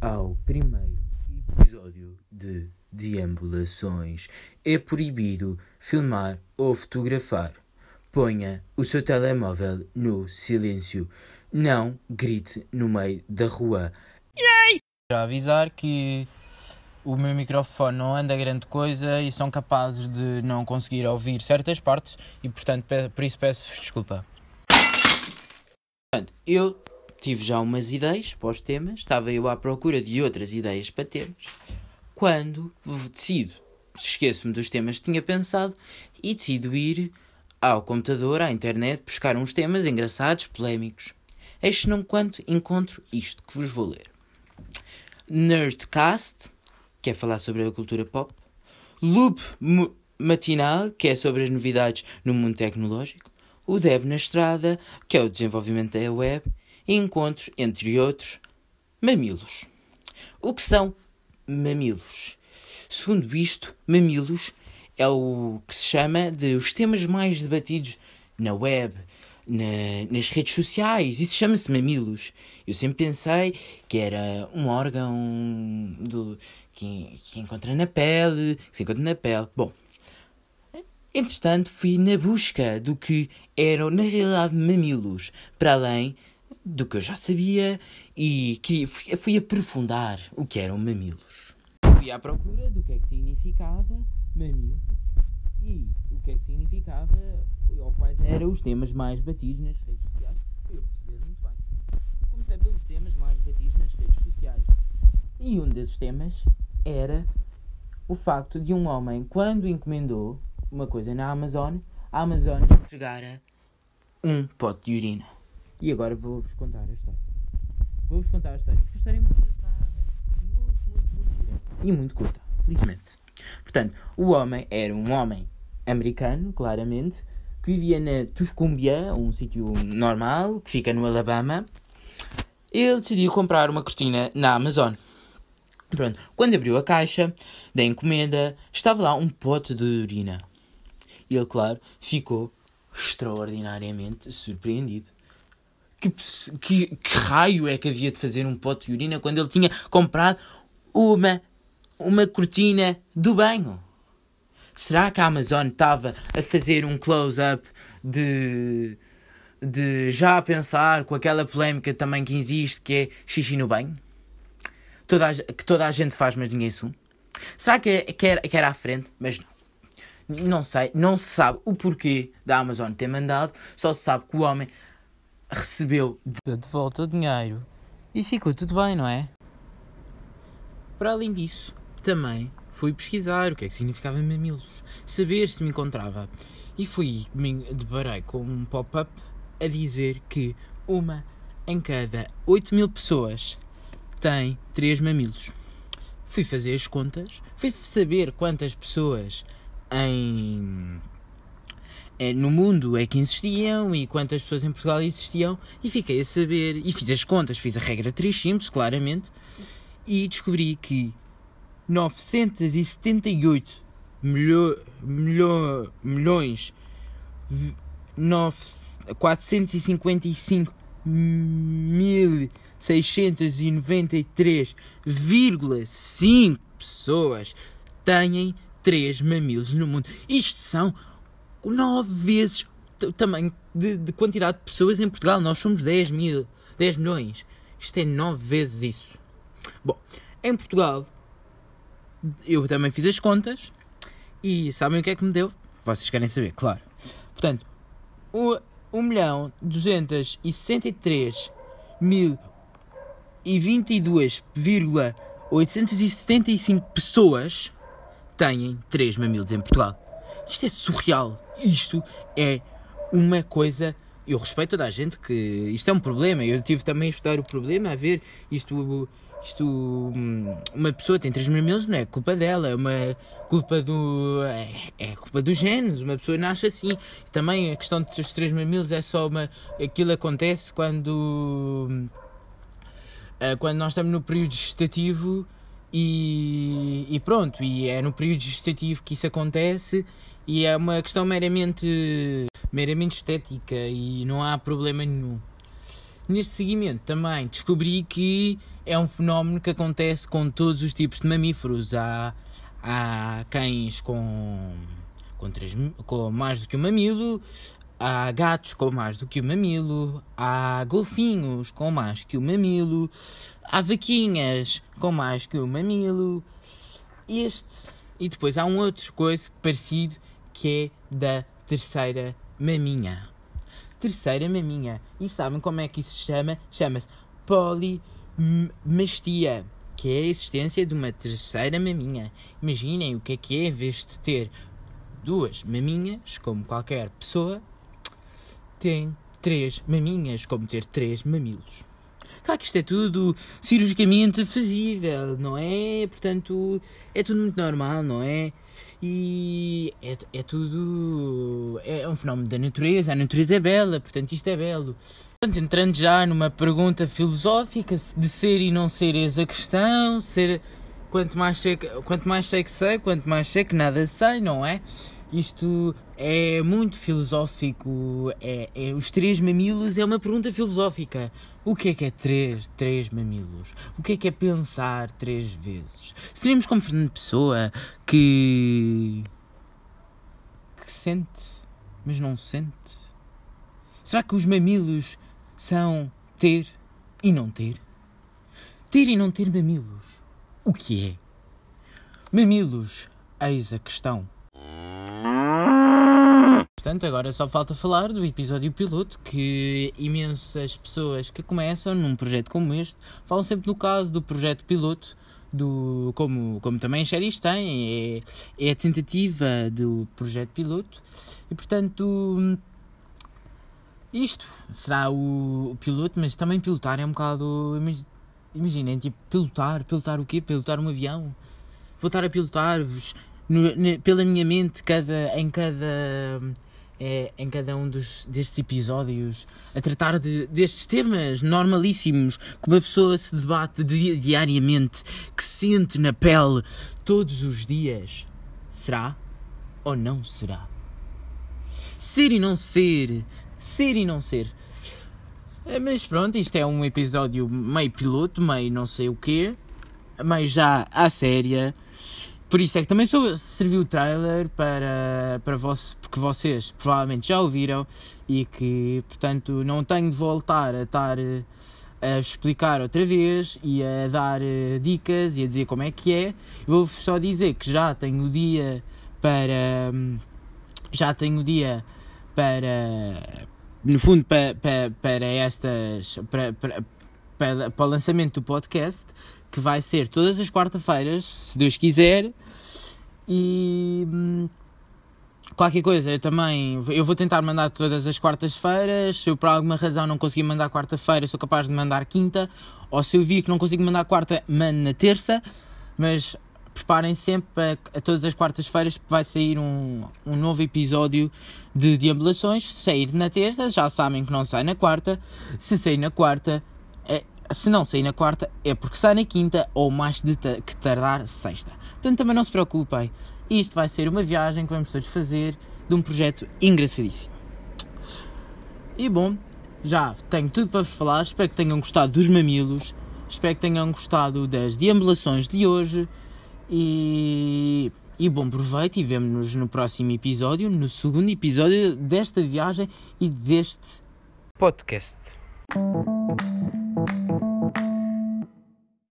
ao primeiro episódio de Deambulações. É proibido filmar ou fotografar. Ponha o seu telemóvel no silêncio. Não grite no meio da rua. Já avisar que o meu microfone não anda grande coisa e são capazes de não conseguir ouvir certas partes e, portanto, por isso peço-vos desculpa. Portanto, eu tive já umas ideias para os temas, estava eu à procura de outras ideias para temas, quando decido, esqueço-me dos temas que tinha pensado e decido ir ao computador, à internet, buscar uns temas engraçados, polémicos. Eis não quanto encontro isto que vos vou ler. Nerdcast, que é falar sobre a cultura pop. Loop Matinal, que é sobre as novidades no mundo tecnológico. O Dev na Estrada, que é o desenvolvimento da web. E encontro, entre outros, mamilos. O que são mamilos? Segundo isto, mamilos é o que se chama de os temas mais debatidos na web, na- nas redes sociais. Isso chama-se mamilos. Eu sempre pensei que era um órgão do, que, que encontra na pele, que se encontra na pele. Bom, entretanto fui na busca do que eram na realidade mamilos, para além do que eu já sabia e queria, fui, aprofundar o que eram mamilos. Fui à procura do que é que significava mamilos e o que é que significava ou quais eram os temas mais batidos nas redes sociais para eu perceber muito bem. Comecei pelos temas mais batidos nas redes sociais. E um desses temas era o facto de um homem, quando encomendou uma coisa na Amazon, a Amazon entregara um pote de urina. E agora vou-vos contar a história. Vou-vos contar a história, porque a história é muito engraçada. Muito, muito, muito gira. E muito curta, felizmente. Portanto, o homem era um homem americano, claramente, que vivia na Tuscumbia, um sítio normal, que fica no Alabama. Ele decidiu comprar uma cortina na Amazon. Pronto, quando abriu a caixa da encomenda, estava lá um pote de urina. Ele, claro, ficou extraordinariamente surpreendido. Que, que, que raio é que havia de fazer um pote de urina quando ele tinha comprado uma, uma cortina do banho? Será que a Amazon estava a fazer um close-up de, de já a pensar com aquela polémica também que existe que é xixi no banho? Toda a, que toda a gente faz, mas ninguém assume? Será que, que, era, que era à frente? Mas não. Não sei, não se sabe o porquê da Amazon ter mandado, só se sabe que o homem recebeu de, volta o dinheiro e ficou tudo bem, não é? Para além disso, também fui pesquisar o que é que significava mamilos, saber se me encontrava e fui me deparei com um pop-up a dizer que uma em cada 8 mil pessoas tem 3 mamilos. Fui fazer as contas, fui saber quantas pessoas em no mundo é que existiam e quantas pessoas em Portugal existiam e fiquei a saber e fiz as contas, fiz a regra 3 simples, claramente, e descobri que 978 milho, milho, milhões v- nove- 455 mil 693,5 pessoas têm 3 mamilos no mundo. Isto são 9 vezes o tamanho de, de quantidade de pessoas em Portugal. Nós somos 10 mil, 10 milhões. Isto é 9 vezes isso. Bom, em Portugal, eu também fiz as contas e sabem o que é que me deu? Vocês querem saber, claro. Portanto, 1 milhão 263 mil e 22,875 pessoas têm 3 mamilos em Portugal. Isto é surreal. Isto é uma coisa. Eu respeito toda a gente que isto é um problema. Eu tive também a estudar o problema, a ver isto. Isto, hum, uma pessoa tem três mamilos, não é culpa dela, é uma culpa do. É, é culpa dos genes, uma pessoa nasce assim. Também a questão dos três mamilos é só uma. Aquilo acontece quando. hum, eh, quando nós estamos no período gestativo e, e pronto, e é no período gestativo que isso acontece e é uma questão meramente, meramente estética e não há problema nenhum. Neste seguimento também descobri que é um fenómeno que acontece com todos os tipos de mamíferos. Há, há cães com, com, três, com mais do que um mamilo, há gatos com mais do que um mamilo, há golfinhos com mais que um mamilo, há vaquinhas com mais que um mamilo. Este. E depois há um outro coisa parecido que é da terceira maminha. Terceira maminha. E sabem como é que isso se chama? Chama-se polimastia, que é a existência de uma terceira maminha. Imaginem o que é que é, em vez de ter duas maminhas, como qualquer pessoa, tem três maminhas, como ter três mamilos. Claro que isto é tudo cirurgicamente fazível, não é? Portanto, é tudo muito normal, não é? E é, é tudo. É um fenómeno da natureza, a natureza é bela, portanto, isto é belo. Portanto, entrando já numa pergunta filosófica de ser e não ser eis a questão, ser. Quanto mais sei, quanto mais sei que sei, quanto mais sei que nada sei, não é? Isto é muito filosófico. É, é, os três mamilos é uma pergunta filosófica. O que é que é três, três mamilos? O que é que é pensar três vezes? Seríamos como Fernando Pessoa que. que sente, mas não sente? Será que os mamilos são ter e não ter? Ter e não ter mamilos. O que é? Mamilos, eis a questão. Portanto, agora só falta falar do episódio piloto que imensas pessoas que começam num projeto como este falam sempre no caso do projeto piloto, do, como, como também as séries têm, é, é a tentativa do projeto piloto e portanto isto será o, o piloto, mas também pilotar é um bocado. Imaginem, tipo, pilotar, pilotar o quê? Pilotar um avião. Vou estar a pilotar-vos pela minha mente cada, em cada é, em cada um dos, destes episódios a tratar de, destes temas normalíssimos que uma pessoa se debate di diariamente, que sente na pele todos os dias. Será ou não será? Ser e não ser, ser e não ser. É, mas pronto, isto é um episódio meio piloto, meio não sei o quê, meio já à séria. Por isso é que também sou, serviu o trailer para, para vos, porque vocês provavelmente já ouviram e que, portanto, não tenho de voltar a estar a explicar outra vez e a dar eh, dicas e a dizer como é que é. Vou só dizer que já tenho o dia para. Já tenho o dia para. No fundo, para, para, para estas. Para, para, para, para o lançamento do podcast que vai ser todas as quarta-feiras, se Deus quiser. E hum, qualquer coisa, eu também eu vou tentar mandar todas as quartas-feiras. Se eu por alguma razão não conseguir mandar quarta-feira, sou capaz de mandar quinta. Ou se eu vi que não consigo mandar quarta, mando na terça. Mas preparem sempre para a todas as quartas-feiras vai sair um, um novo episódio de deambulações. Se sair na terça, já sabem que não sai na quarta. Se sair na quarta, é, se não sair na quarta, é porque sai na quinta ou mais de que tardar sexta. Portanto, também não se preocupem. Isto vai ser uma viagem que vamos todos fazer de um projeto engraçadíssimo. E bom, já tenho tudo para vos falar. Espero que tenham gostado dos mamilos. Espero que tenham gostado das deambulações de hoje. E, e bom proveito e vemo-nos no próximo episódio, no segundo episódio desta viagem e deste podcast. Thank you.